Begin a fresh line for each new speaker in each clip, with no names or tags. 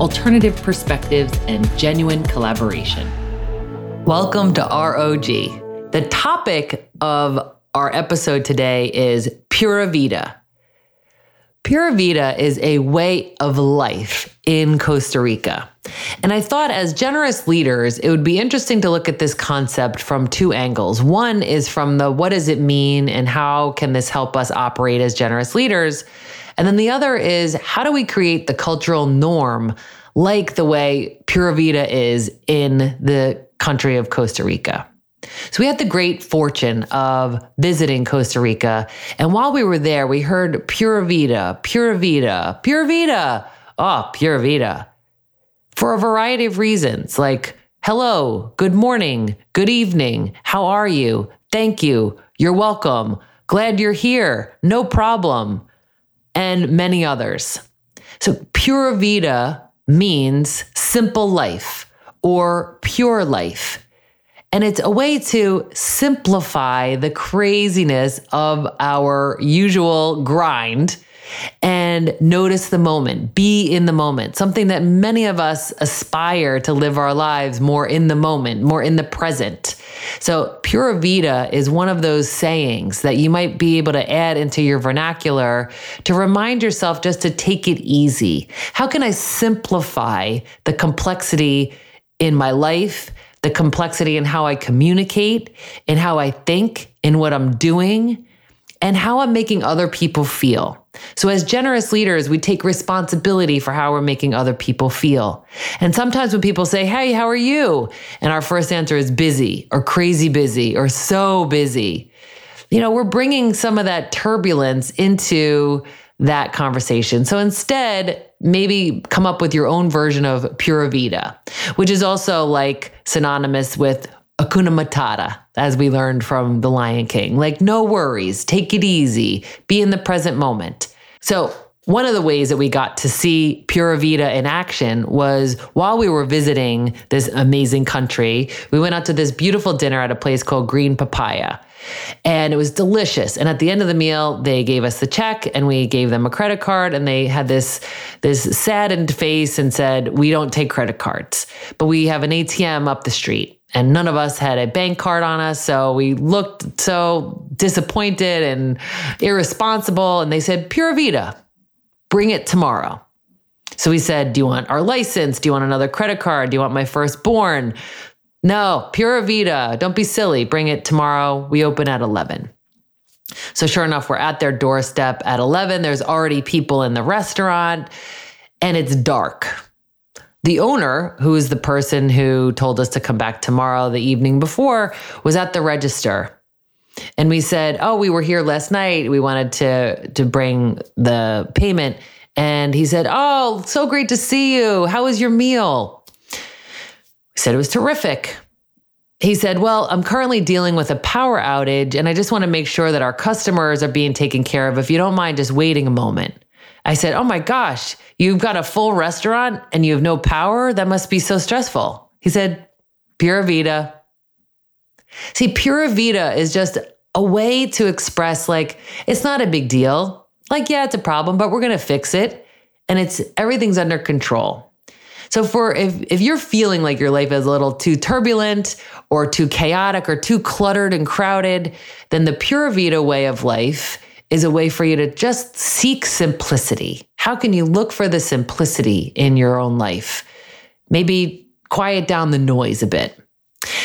alternative perspectives, and genuine collaboration. Welcome to ROG. The topic of our episode today is Pura Vida. Pura Vida is a way of life in Costa Rica. And I thought, as generous leaders, it would be interesting to look at this concept from two angles. One is from the what does it mean and how can this help us operate as generous leaders? And then the other is how do we create the cultural norm like the way Pura Vida is in the country of Costa Rica? So we had the great fortune of visiting Costa Rica. And while we were there, we heard Pura Vida, Pura Vida, Pura Vida. Oh, Pura Vida. For a variety of reasons, like hello, good morning, good evening, how are you? Thank you, you're welcome, glad you're here, no problem, and many others. So, Pura Vida means simple life or pure life. And it's a way to simplify the craziness of our usual grind and notice the moment, be in the moment, something that many of us aspire to live our lives more in the moment, more in the present. So, Pura Vida is one of those sayings that you might be able to add into your vernacular to remind yourself just to take it easy. How can I simplify the complexity in my life? the complexity in how I communicate, in how I think, in what I'm doing, and how I'm making other people feel. So, as generous leaders, we take responsibility for how we're making other people feel. And sometimes when people say, Hey, how are you? And our first answer is busy or crazy busy or so busy, you know, we're bringing some of that turbulence into that conversation. So instead, maybe come up with your own version of Pura Vida, which is also like synonymous with Hakuna Matata, as we learned from The Lion King. Like, no worries, take it easy, be in the present moment. So, one of the ways that we got to see Pura Vida in action was while we were visiting this amazing country, we went out to this beautiful dinner at a place called Green Papaya. And it was delicious. And at the end of the meal, they gave us the check and we gave them a credit card and they had this this saddened face and said, "We don't take credit cards, but we have an ATM up the street." And none of us had a bank card on us, so we looked so disappointed and irresponsible and they said, "Pura Vida, bring it tomorrow." So we said, Do you want our license? Do you want another credit card? Do you want my firstborn? No, Pura Vida. Don't be silly. Bring it tomorrow. We open at 11. So, sure enough, we're at their doorstep at 11. There's already people in the restaurant and it's dark. The owner, who is the person who told us to come back tomorrow the evening before, was at the register. And we said, "Oh, we were here last night. We wanted to to bring the payment." And he said, "Oh, so great to see you. How was your meal?" We said it was terrific. He said, Well, I'm currently dealing with a power outage and I just want to make sure that our customers are being taken care of. If you don't mind just waiting a moment. I said, Oh my gosh, you've got a full restaurant and you have no power? That must be so stressful. He said, Pura Vida. See, Pura Vida is just a way to express, like, it's not a big deal. Like, yeah, it's a problem, but we're going to fix it. And it's everything's under control. So for if if you're feeling like your life is a little too turbulent or too chaotic or too cluttered and crowded, then the Pura Vida way of life is a way for you to just seek simplicity. How can you look for the simplicity in your own life? Maybe quiet down the noise a bit.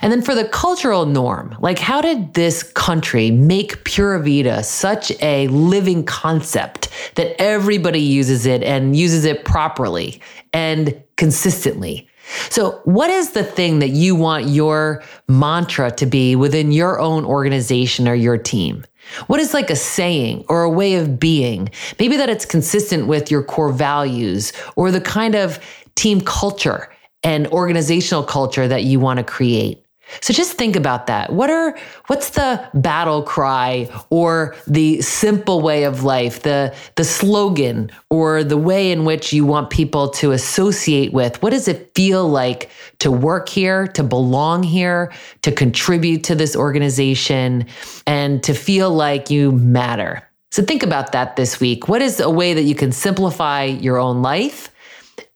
And then for the cultural norm, like how did this country make Pura Vida such a living concept that everybody uses it and uses it properly and consistently? So, what is the thing that you want your mantra to be within your own organization or your team? What is like a saying or a way of being? Maybe that it's consistent with your core values or the kind of team culture and organizational culture that you want to create. So just think about that. What are what's the battle cry or the simple way of life, the the slogan or the way in which you want people to associate with? What does it feel like to work here, to belong here, to contribute to this organization and to feel like you matter? So think about that this week. What is a way that you can simplify your own life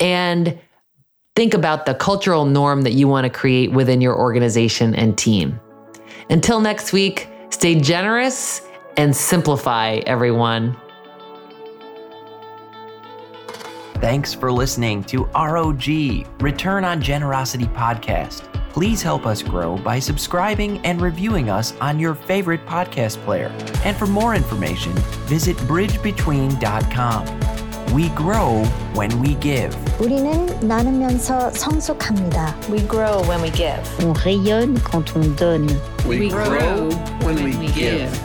and think about the cultural norm that you want to create within your organization and team. Until next week, stay generous and simplify, everyone.
Thanks for listening to ROG, Return on Generosity podcast. Please help us grow by subscribing and reviewing us on your favorite podcast player. And for more information, visit bridgebetween.com. We grow when we give.
우리는 나누면서 성숙합니다.
We grow when we give.
On rayonne quand on donne.
We, grow when we give.